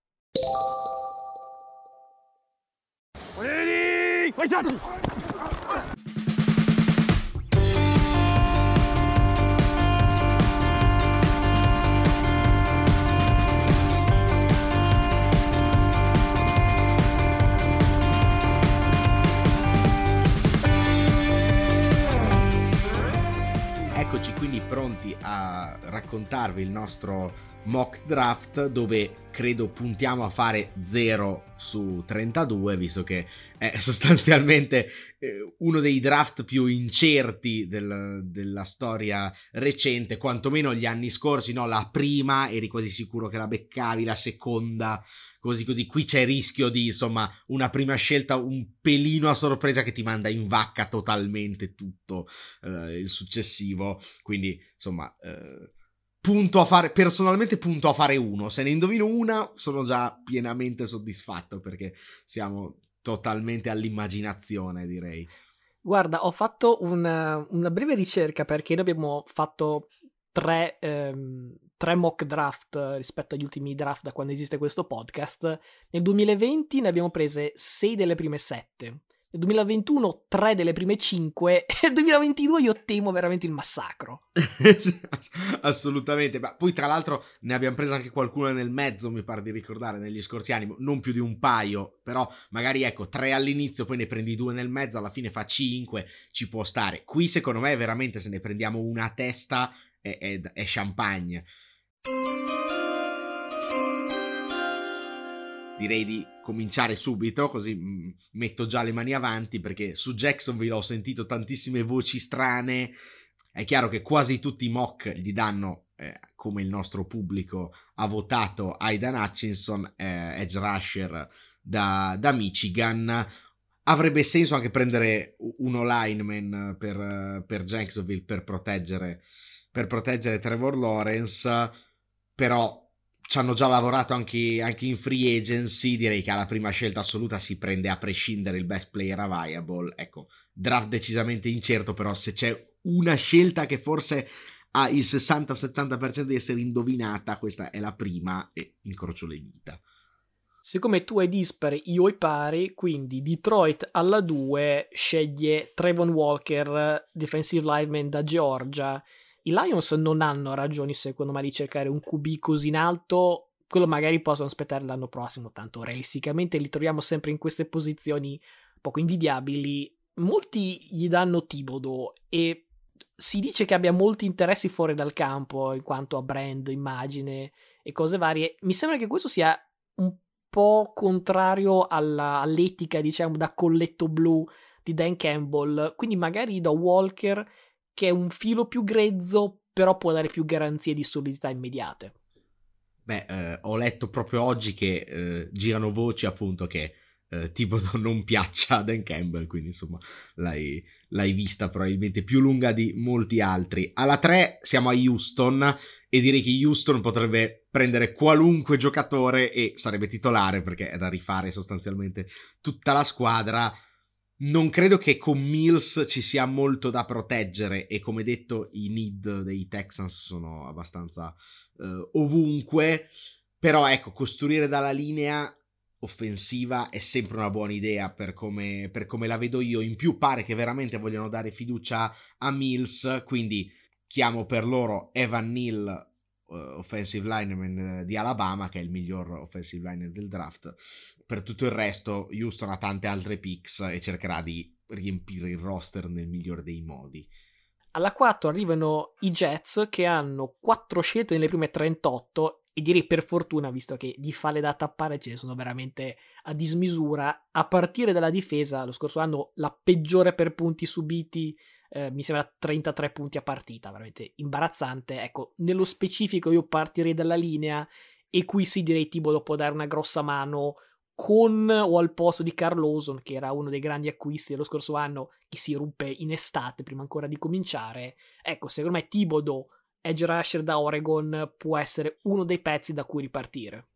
A raccontarvi il nostro mock draft dove credo puntiamo a fare 0 su 32 visto che è [LAUGHS] sostanzialmente eh, uno dei draft più incerti del, della storia recente quantomeno gli anni scorsi no? La prima eri quasi sicuro che la beccavi la seconda così così qui c'è il rischio di insomma una prima scelta un pelino a sorpresa che ti manda in vacca totalmente tutto eh, il successivo quindi insomma eh, punto a fare, personalmente punto a fare uno. Se ne indovino una, sono già pienamente soddisfatto perché siamo totalmente all'immaginazione, direi. Guarda, ho fatto una, una breve ricerca perché noi abbiamo fatto tre, ehm, tre, mock draft rispetto agli ultimi draft da quando esiste questo podcast. Nel 2020 ne abbiamo prese sei delle prime sette nel 2021 tre delle prime cinque [LAUGHS] e nel 2022 io temo veramente il massacro. [LAUGHS] Assolutamente, ma poi tra l'altro ne abbiamo preso anche qualcuno nel mezzo, mi pare di ricordare, negli scorsi anni, non più di un paio, però magari ecco, tre all'inizio, poi ne prendi due nel mezzo, alla fine fa cinque, ci può stare. Qui secondo me veramente se ne prendiamo una a testa è, è, è champagne direi di cominciare subito, così mm, metto già le mani avanti perché su Jacksonville ho sentito tantissime voci strane. È chiaro che quasi tutti i mock gli danno, eh, come il nostro pubblico ha votato, Aidan Hutchinson, eh, edge rusher da, da, Michigan. Avrebbe senso anche prendere uno lineman per, per Jacksonville per proteggere, per proteggere Trevor Lawrence, però ci hanno già lavorato anche, anche, in free agency, direi che alla prima scelta assoluta si prende a prescindere il best player available. Ecco, draft decisamente incerto, però se c'è una scelta che forse ha il 60-70% di essere indovinata, questa è la prima e incrocio le dita. Siccome tu hai dispari, io hai pari, quindi Detroit alla 2 sceglie Trevon Walker, defensive lineman da Georgia, i Lions non hanno ragioni, secondo me, di cercare un QB così in alto. Quello magari possono aspettare l'anno prossimo, tanto realisticamente li troviamo sempre in queste posizioni poco invidiabili. Molti gli danno Tibodo e si dice che abbia molti interessi fuori dal campo in quanto a brand, immagine e cose varie. Mi sembra che questo sia un po' contrario alla, all'etica, diciamo, da colletto blu di Dan Campbell. Quindi magari da Walker che è un filo più grezzo, però può dare più garanzie di solidità immediate. Beh, eh, ho letto proprio oggi che eh, girano voci appunto che eh, Thibodeau [LAUGHS] non piaccia a Dan Campbell, quindi insomma l'hai, l'hai vista probabilmente più lunga di molti altri. Alla 3 siamo a Houston e direi che Houston potrebbe prendere qualunque giocatore e sarebbe titolare perché è da rifare sostanzialmente tutta la squadra. Non credo che con Mills ci sia molto da proteggere e come detto i need dei Texans sono abbastanza uh, ovunque, però ecco, costruire dalla linea offensiva è sempre una buona idea per come, per come la vedo io. In più pare che veramente vogliono dare fiducia a Mills, quindi chiamo per loro Evan Neal, uh, offensive lineman di Alabama, che è il miglior offensive lineman del draft. Per tutto il resto, Houston ha tante altre picks e cercherà di riempire il roster nel miglior dei modi. Alla 4 arrivano i Jets che hanno 4 scelte nelle prime 38 e direi per fortuna, visto che di falle da tappare ce ne sono veramente a dismisura, a partire dalla difesa, lo scorso anno la peggiore per punti subiti, eh, mi sembra 33 punti a partita, veramente imbarazzante. Ecco, nello specifico io partirei dalla linea e qui sì direi Tibolo può dare una grossa mano con o al posto di Carl Lawson, che era uno dei grandi acquisti dello scorso anno, che si ruppe in estate prima ancora di cominciare. Ecco, secondo me Tibodo edge rusher da Oregon può essere uno dei pezzi da cui ripartire.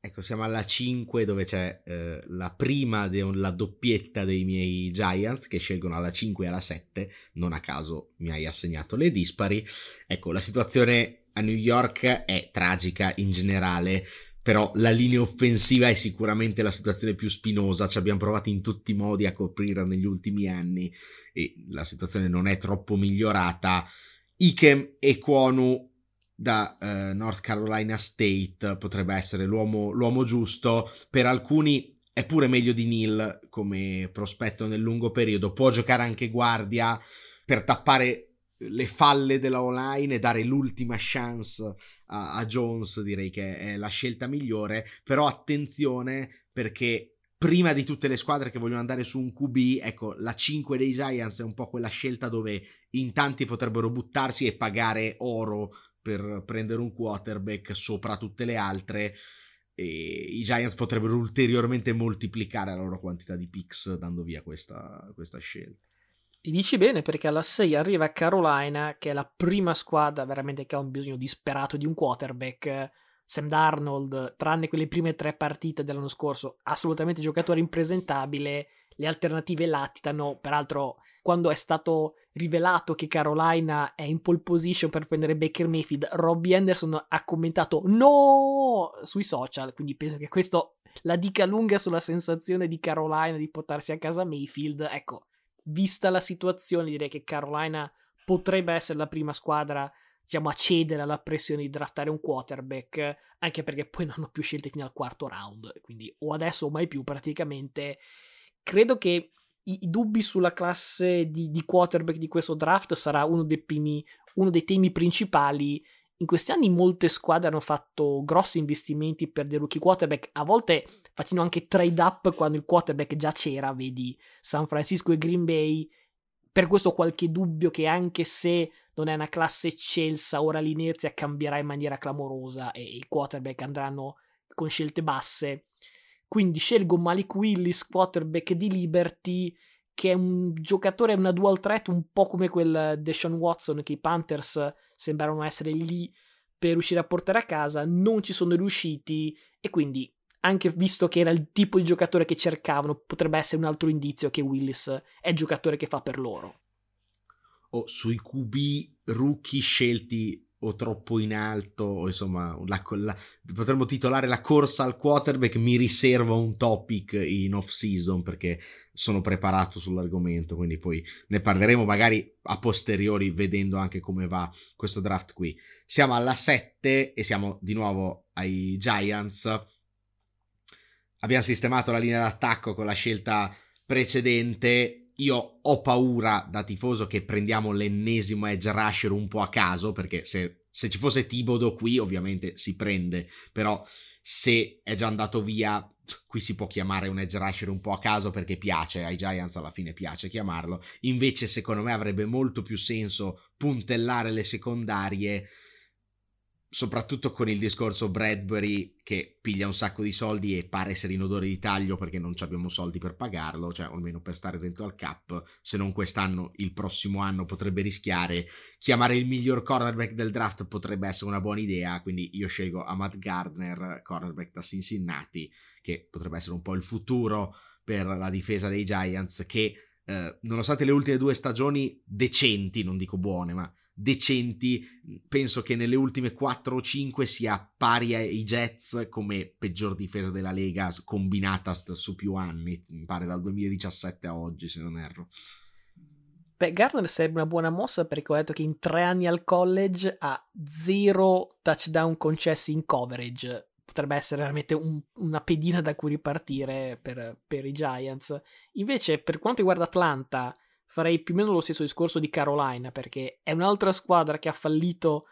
Ecco, siamo alla 5 dove c'è eh, la prima, de- la doppietta dei miei Giants che scelgono alla 5 e alla 7, non a caso mi hai assegnato le dispari. Ecco, la situazione a New York è tragica in generale, però la linea offensiva è sicuramente la situazione più spinosa, ci abbiamo provato in tutti i modi a coprire negli ultimi anni e la situazione non è troppo migliorata Ikem e Kwonu da uh, North Carolina State potrebbe essere l'uomo, l'uomo, giusto. Per alcuni è pure meglio di Neil come prospetto nel lungo periodo. Può giocare anche guardia per tappare le falle della online e dare l'ultima chance a, a Jones. Direi che è la scelta migliore. Però attenzione perché prima di tutte le squadre che vogliono andare su un QB, ecco, la 5 dei Giants è un po' quella scelta dove in tanti potrebbero buttarsi e pagare oro per prendere un quarterback sopra tutte le altre. E I Giants potrebbero ulteriormente moltiplicare la loro quantità di picks dando via questa, questa scelta. E dici bene perché alla 6 arriva Carolina, che è la prima squadra veramente che ha un bisogno disperato di un quarterback Sam Darnold, tranne quelle prime tre partite dell'anno scorso, assolutamente giocatore impresentabile. Le alternative latitano. Peraltro, quando è stato rivelato che Carolina è in pole position per prendere Baker Mayfield, Robbie Anderson ha commentato no sui social. Quindi penso che questo la dica lunga sulla sensazione di Carolina di portarsi a casa Mayfield. Ecco, vista la situazione, direi che Carolina potrebbe essere la prima squadra diciamo, a cedere alla pressione di draftare un quarterback, anche perché poi non hanno più scelte fino al quarto round, quindi o adesso o mai più praticamente. Credo che i, i dubbi sulla classe di, di, quarterback di questo draft sarà uno dei, primi, uno dei temi principali. In questi anni molte squadre hanno fatto grossi investimenti per dei rookie quarterback, a volte facendo anche trade up quando il quarterback già c'era, vedi San Francisco e Green Bay. Per questo ho qualche dubbio che anche se non è una classe eccelsa, ora l'inerzia cambierà in maniera clamorosa e i quarterback andranno con scelte basse. Quindi scelgo Malik Willis, quarterback di Liberty, che è un giocatore, una dual threat un po' come quel Deshaun Watson che i Panthers sembrano essere lì per riuscire a portare a casa, non ci sono riusciti e quindi anche visto che era il tipo di giocatore che cercavano, potrebbe essere un altro indizio che Willis è il giocatore che fa per loro. O sui QB rookie scelti o troppo in alto, o insomma, la, la, potremmo titolare la corsa al quarterback. Mi riservo un topic in off season perché sono preparato sull'argomento. Quindi poi ne parleremo magari a posteriori, vedendo anche come va questo draft qui. Siamo alla 7 e siamo di nuovo ai Giants. Abbiamo sistemato la linea d'attacco con la scelta precedente io ho paura da tifoso che prendiamo l'ennesimo edge rusher un po' a caso, perché se, se ci fosse Tibodo qui ovviamente si prende, però se è già andato via qui si può chiamare un edge rusher un po' a caso perché piace, ai Giants alla fine piace chiamarlo, invece secondo me avrebbe molto più senso puntellare le secondarie soprattutto con il discorso Bradbury che piglia un sacco di soldi e pare essere in odore di taglio perché non abbiamo soldi per pagarlo, cioè almeno per stare dentro al cap, se non quest'anno, il prossimo anno potrebbe rischiare. Chiamare il miglior cornerback del draft potrebbe essere una buona idea, quindi io scelgo Ahmad Gardner, cornerback da Cincinnati, che potrebbe essere un po' il futuro per la difesa dei Giants che eh, nonostante le ultime due stagioni decenti, non dico buone, ma decenti, penso che nelle ultime 4 o 5 sia pari ai Jets come peggior difesa della Lega combinata su più anni, mi pare dal 2017 a oggi se non erro. Beh, Gardner sarebbe una buona mossa perché ho detto che in tre anni al college ha zero touchdown concessi in coverage. Potrebbe essere veramente un, una pedina da cui ripartire per, per i Giants. Invece, per quanto riguarda Atlanta, farei più o meno lo stesso discorso di Carolina, perché è un'altra squadra che ha fallito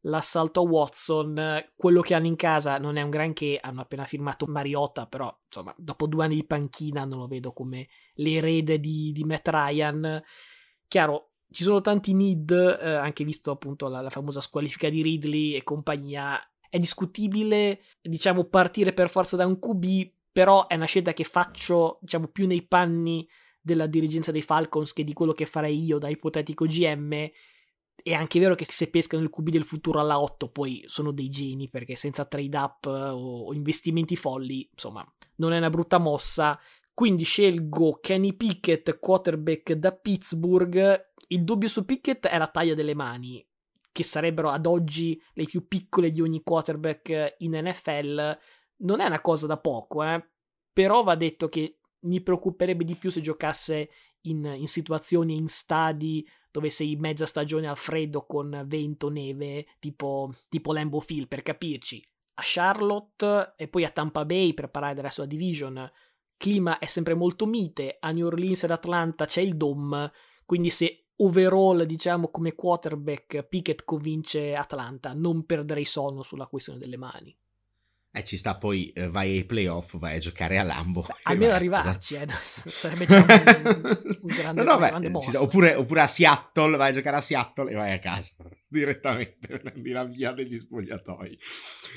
l'assalto a Watson. Quello che hanno in casa non è un granché, hanno appena firmato Mariota, però insomma, dopo due anni di panchina non lo vedo come l'erede di, di Matt Ryan. Chiaro, ci sono tanti need, eh, anche visto appunto la, la famosa squalifica di Ridley e compagnia. È discutibile, diciamo, partire per forza da un QB, però è una scelta che faccio, diciamo, più nei panni della dirigenza dei Falcons che di quello che farei io da ipotetico GM. È anche vero che se pescano il QB del futuro alla 8 poi sono dei geni perché senza trade up o investimenti folli, insomma, non è una brutta mossa. Quindi scelgo Kenny Pickett, quarterback da Pittsburgh. Il dubbio su Pickett è la taglia delle mani, che sarebbero ad oggi le più piccole di ogni quarterback in NFL. Non è una cosa da poco, eh. Però va detto che mi preoccuperebbe di più se giocasse in, in situazioni, in stadi dove sei mezza stagione al freddo con vento, neve, tipo, tipo Lambo Field, per capirci. A Charlotte e poi a Tampa Bay per parlare della sua division, clima è sempre molto mite, a New Orleans ed Atlanta c'è il Dome, quindi se overall, diciamo, come quarterback Pickett convince Atlanta, non perderei sonno sulla questione delle mani. E eh, ci sta poi, eh, vai ai playoff, vai a giocare a Lambo. Almeno arrivarci, eh, [LAUGHS] sarebbe già un, un grande, no, no, beh, grande sta, oppure, oppure, a Seattle, vai a giocare a Seattle e vai a casa [LAUGHS] direttamente, prendi la via degli spogliatoi.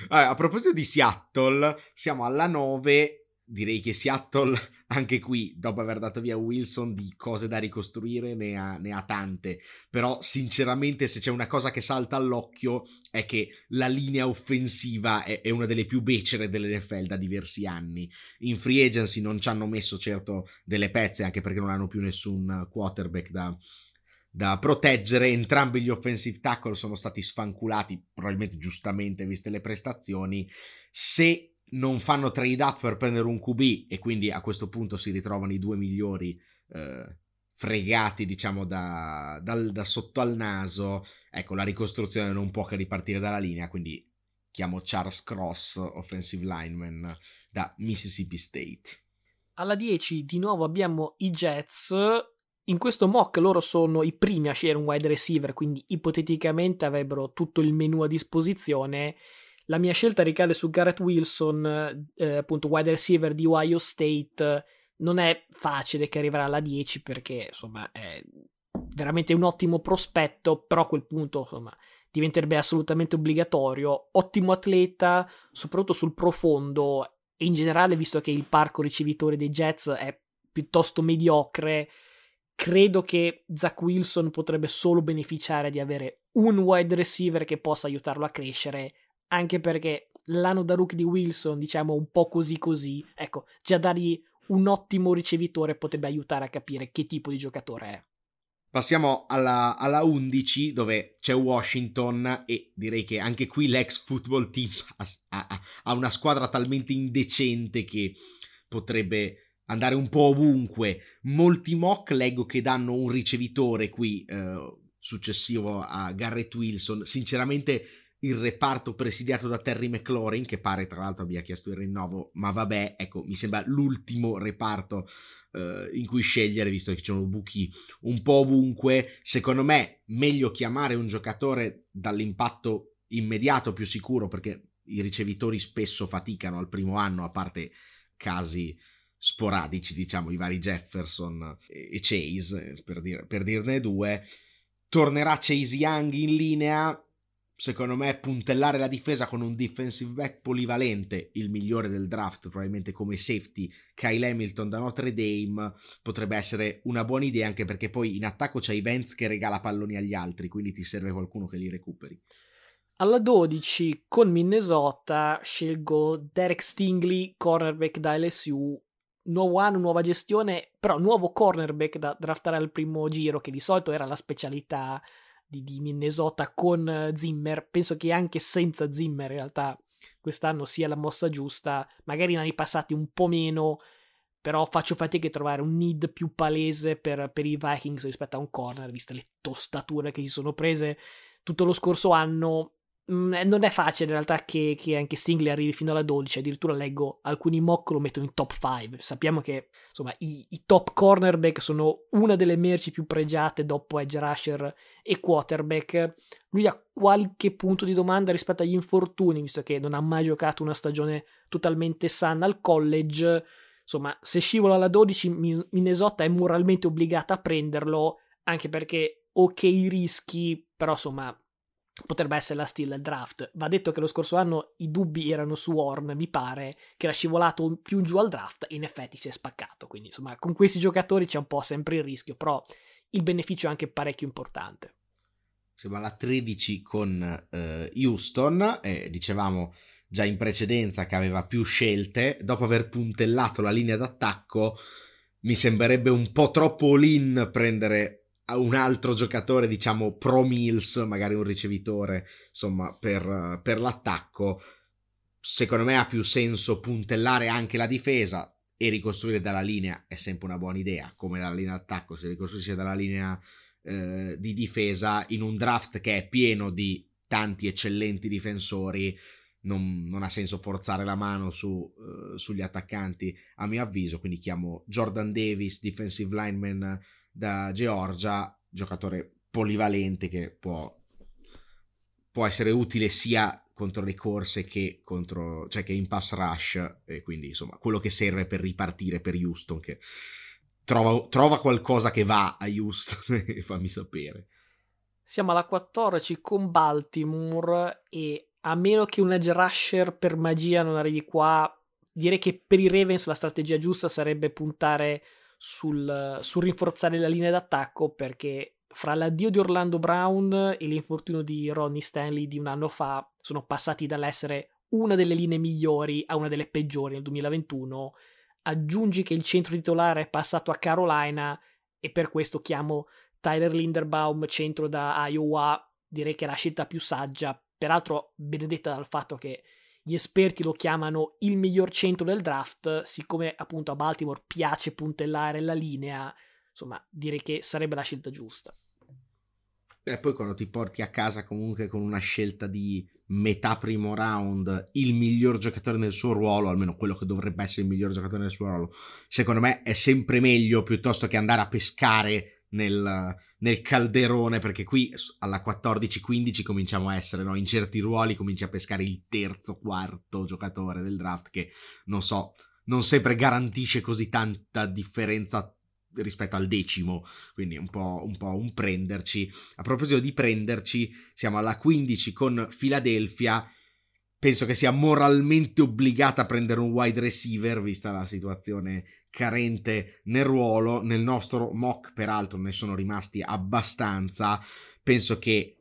Allora, a proposito di Seattle, siamo alla 9 direi che Seattle, [LAUGHS] anche qui, dopo aver dato via Wilson, di cose da ricostruire ne ha, ne ha, tante. Però, sinceramente, se c'è una cosa che salta all'occhio è che la linea offensiva è, è una delle più becere dell'NFL da diversi anni. In free agency non ci hanno messo certo delle pezze, anche perché non hanno più nessun quarterback da, da proteggere. Entrambi gli offensive tackle sono stati sfanculati, probabilmente giustamente, viste le prestazioni. Se non fanno trade up per prendere un QB e quindi a questo punto si ritrovano i due migliori eh, fregati diciamo da, dal, da, sotto al naso. Ecco la ricostruzione non può che ripartire dalla linea quindi chiamo Charles Cross offensive lineman da Mississippi State. Alla 10 di nuovo abbiamo i Jets. In questo mock loro sono i primi a scegliere un wide receiver quindi ipoteticamente avrebbero tutto il menu a disposizione la mia scelta ricade su Garrett Wilson, eh, appunto wide receiver di Ohio State. Non è facile che arriverà alla 10 perché insomma è veramente un ottimo prospetto, però a quel punto insomma diventerebbe assolutamente obbligatorio. Ottimo atleta, soprattutto sul profondo e in generale, visto che il parco ricevitore dei Jets è piuttosto mediocre, credo che Zach Wilson potrebbe solo beneficiare di avere un wide receiver che possa aiutarlo a crescere anche perché l'anno da rookie di Wilson, diciamo un po' così così, ecco, già dargli un ottimo ricevitore potrebbe aiutare a capire che tipo di giocatore è. Passiamo alla, alla 11 dove c'è Washington e direi che anche qui l'ex football team ha, ha, ha una squadra talmente indecente che potrebbe andare un po' ovunque. Molti mock leggo che danno un ricevitore qui eh, successivo a Garrett Wilson. Sinceramente il reparto presidiato da Terry McLaurin, che pare tra l'altro abbia chiesto il rinnovo, ma vabbè, ecco, mi sembra l'ultimo reparto eh, in cui scegliere, visto che ci sono buchi un po' ovunque. Secondo me, meglio chiamare un giocatore dall'impatto immediato più sicuro, perché i ricevitori spesso faticano al primo anno, a parte casi sporadici, diciamo, i vari Jefferson e Chase, per, dir- per dirne due. Tornerà Chase Young in linea secondo me, puntellare la difesa con un defensive back polivalente, il migliore del draft, probabilmente come safety, Kyle Hamilton da Notre Dame, potrebbe essere una buona idea, anche perché poi in attacco c'hai Vance che regala palloni agli altri, quindi ti serve qualcuno che li recuperi. Alla 12 con Minnesota scelgo Derek Stingley, cornerback da LSU. Nuovo anno, nuova gestione, però nuovo cornerback da draftare al primo giro, che di solito era la specialità di, di Minnesota con eh, Zimmer. Penso che anche senza Zimmer in realtà quest'anno sia la mossa giusta. Magari in anni passati un po' meno, però faccio fatica a trovare un need più palese per, per i Vikings rispetto a un corner, viste le tostature che si sono prese tutto lo scorso anno non è facile in realtà che, che, anche Stingley arrivi fino alla 12, addirittura leggo alcuni mock lo mettono in top 5. Sappiamo che insomma i, i, top cornerback sono una delle merci più pregiate dopo edge rusher e quarterback. Lui ha qualche punto di domanda rispetto agli infortuni, visto che non ha mai giocato una stagione totalmente sana al college. Insomma, se scivola alla 12, Minnesota è moralmente obbligata a prenderlo, anche perché ok i rischi, però insomma potrebbe essere la steal del draft. Va detto che lo scorso anno i dubbi erano su Horn, mi pare, che era scivolato più giù al draft e in effetti si è spaccato. Quindi, insomma, con questi giocatori c'è un po' sempre il rischio, però il beneficio è anche parecchio importante. Siamo alla 13 con uh, Houston, e dicevamo già in precedenza che aveva più scelte, dopo aver puntellato la linea d'attacco mi sembrerebbe un po' troppo all-in prendere un altro giocatore, diciamo, pro Mills, magari un ricevitore, insomma, per, per l'attacco, secondo me ha più senso puntellare anche la difesa e ricostruire dalla linea. È sempre una buona idea, come dalla linea d'attacco, se ricostruisce dalla linea eh, di difesa in un draft che è pieno di tanti eccellenti difensori, non, non ha senso forzare la mano su, uh, sugli attaccanti, a mio avviso, quindi chiamo Jordan Davis, defensive lineman da Georgia, giocatore polivalente che può, può essere utile sia contro le corse che, contro, cioè che in pass rush e quindi insomma quello che serve per ripartire per Houston che trova, trova qualcosa che va a Houston [LAUGHS] e fammi sapere. Siamo alla 14 con Baltimore e a meno che un edge rusher per magia non arrivi qua direi che per i Ravens la strategia giusta sarebbe puntare sul, sul rinforzare la linea d'attacco perché fra l'addio di Orlando Brown e l'infortunio di Ronnie Stanley di un anno fa sono passati dall'essere una delle linee migliori a una delle peggiori nel 2021. Aggiungi che il centro titolare è passato a Carolina e per questo chiamo Tyler Linderbaum centro da Iowa. Direi che è la scelta più saggia, peraltro benedetta dal fatto che gli esperti lo chiamano il miglior centro del draft, siccome appunto a Baltimore piace puntellare la linea, insomma direi che sarebbe la scelta giusta. E poi quando ti porti a casa comunque con una scelta di metà primo round il miglior giocatore nel suo ruolo, almeno quello che dovrebbe essere il miglior giocatore nel suo ruolo, secondo me è sempre meglio piuttosto che andare a pescare nel, nel calderone, perché qui alla 14-15 cominciamo a essere, no? in certi ruoli cominci a pescare il terzo, quarto giocatore del draft che non so, non sempre garantisce così tanta differenza rispetto al decimo, quindi un po', un po' un prenderci. A proposito di prenderci, siamo alla 15 con Philadelphia. Penso che sia moralmente obbligata a prendere un wide receiver, vista la situazione carente nel ruolo. Nel nostro mock, peraltro, ne sono rimasti abbastanza. Penso che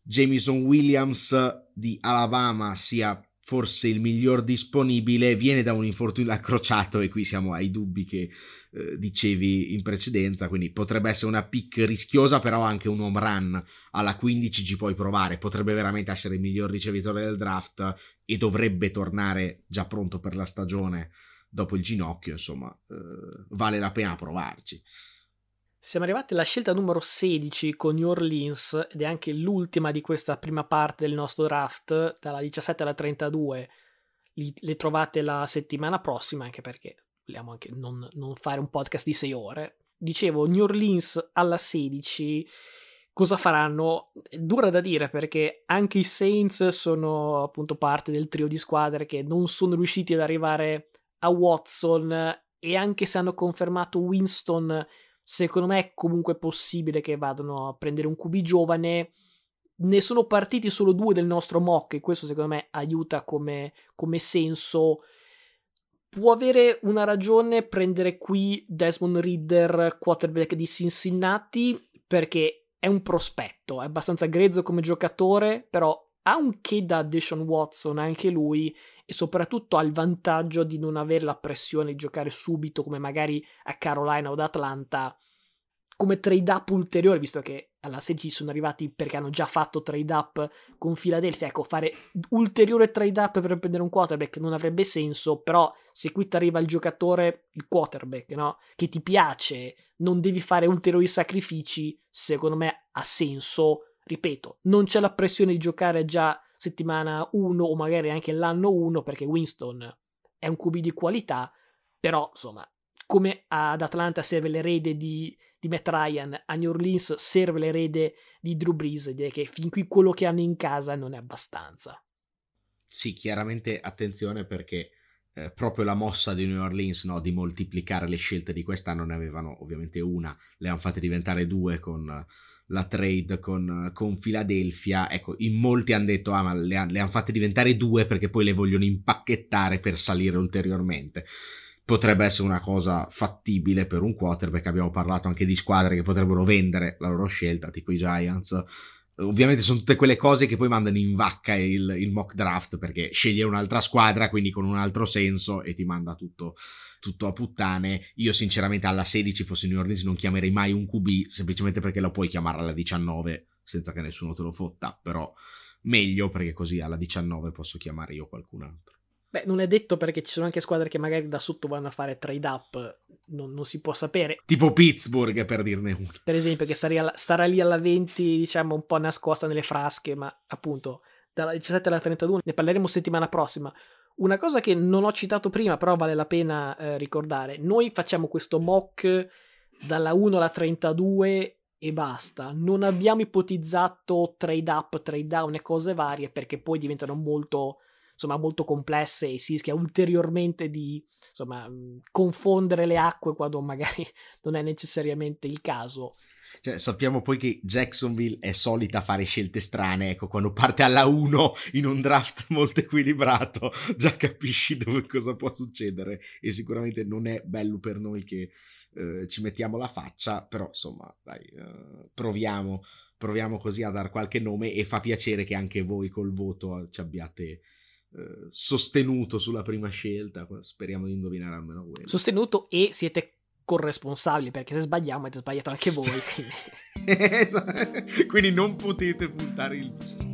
Jamison Williams di Alabama sia forse il miglior disponibile, viene da un infortunio accrociato e qui siamo ai dubbi che eh, dicevi in precedenza, quindi potrebbe essere una pick rischiosa, però anche un home run alla 15 ci puoi provare, potrebbe veramente essere il miglior ricevitore del draft e dovrebbe tornare già pronto per la stagione dopo il ginocchio, insomma, eh, vale la pena provarci. Siamo arrivati alla scelta numero 16 con New Orleans ed è anche l'ultima di questa prima parte del nostro draft, dalla 17 alla 32. Li, le trovate la settimana prossima, anche perché vogliamo anche non, non fare un podcast di 6 ore. Dicevo, New Orleans alla 16 cosa faranno? Dura da dire perché anche i Saints sono appunto parte del trio di squadre che non sono riusciti ad arrivare a Watson e anche se hanno confermato Winston, secondo me è comunque possibile che vadano a prendere un QB giovane. ne sono partiti solo due del nostro mock e questo secondo me aiuta come, come senso. Può avere una ragione prendere qui Desmond Reader, quarterback di Cincinnati, perché è un prospetto, è abbastanza grezzo come giocatore, però ha un che da Deshaun Watson anche lui e soprattutto ha il vantaggio di non avere la pressione di giocare subito come magari a Carolina o ad Atlanta come trade up ulteriore, visto che alla 16 sono arrivati perché hanno già fatto trade up con Philadelphia, ecco, fare ulteriore trade up per prendere un quarterback non avrebbe senso, però se qui ti arriva il giocatore, il quarterback, no? Che ti piace, non devi fare ulteriori sacrifici, secondo me ha senso, ripeto, non c'è la pressione di giocare già settimana 1 o magari anche l'anno 1 perché Winston è un QB di qualità, però insomma, come ad Atlanta serve l'erede di di Matt Ryan a New Orleans serve l'erede di Drew Brees, direi che fin qui quello che hanno in casa non è abbastanza. Sì, chiaramente attenzione perché eh, proprio la mossa di New Orleans no, di moltiplicare le scelte di quest'anno ne avevano ovviamente una, le hanno fatte diventare due con la trade con, con Philadelphia. Ecco, in molti hanno detto, ah ma le, le hanno fatte diventare due perché poi le vogliono impacchettare per salire ulteriormente potrebbe essere una cosa fattibile per un quarterback. Abbiamo parlato anche di squadre che potrebbero vendere la loro scelta, tipo i Giants. Ovviamente sono tutte quelle cose che poi mandano in vacca il, il mock draft perché sceglie un'altra squadra, quindi con un altro senso e ti manda tutto, tutto a puttane. Io sinceramente alla 16 fossi New Orleans non chiamerei mai un QB semplicemente perché lo puoi chiamare alla 19 senza che nessuno te lo fotta, però meglio perché così alla 19 posso chiamare io qualcun altro. Beh, non è detto perché ci sono anche squadre che magari da sotto vanno a fare trade up, non, non si può sapere. Tipo Pittsburgh, per dirne uno. Per esempio, che alla, starà lì alla 20, diciamo, un po' nascosta nelle frasche, ma appunto, dalla 17 alla 32, ne parleremo settimana prossima. Una cosa che non ho citato prima, però vale la pena eh, ricordare, noi facciamo questo mock dalla 1 alla 32 e basta. Non abbiamo ipotizzato trade up, trade down e cose varie perché poi diventano molto insomma molto complesse e si rischia ulteriormente di insomma confondere le acque quando magari [LAUGHS] non è necessariamente il caso. Cioè, sappiamo poi che Jacksonville è solita fare scelte strane, ecco, quando parte alla 1 in un draft [LAUGHS] molto equilibrato, già capisci dove cosa può succedere e sicuramente non è bello per noi che eh, ci mettiamo la faccia, però insomma, dai, eh, proviamo, proviamo così a dar qualche nome e fa piacere che anche voi col voto ci abbiate eh, sostenuto sulla prima scelta. Speriamo di indovinare almeno quello. Sostenuto e siete corresponsabili perché se sbagliamo avete sbagliato anche voi. Quindi, [LAUGHS] quindi non potete puntare il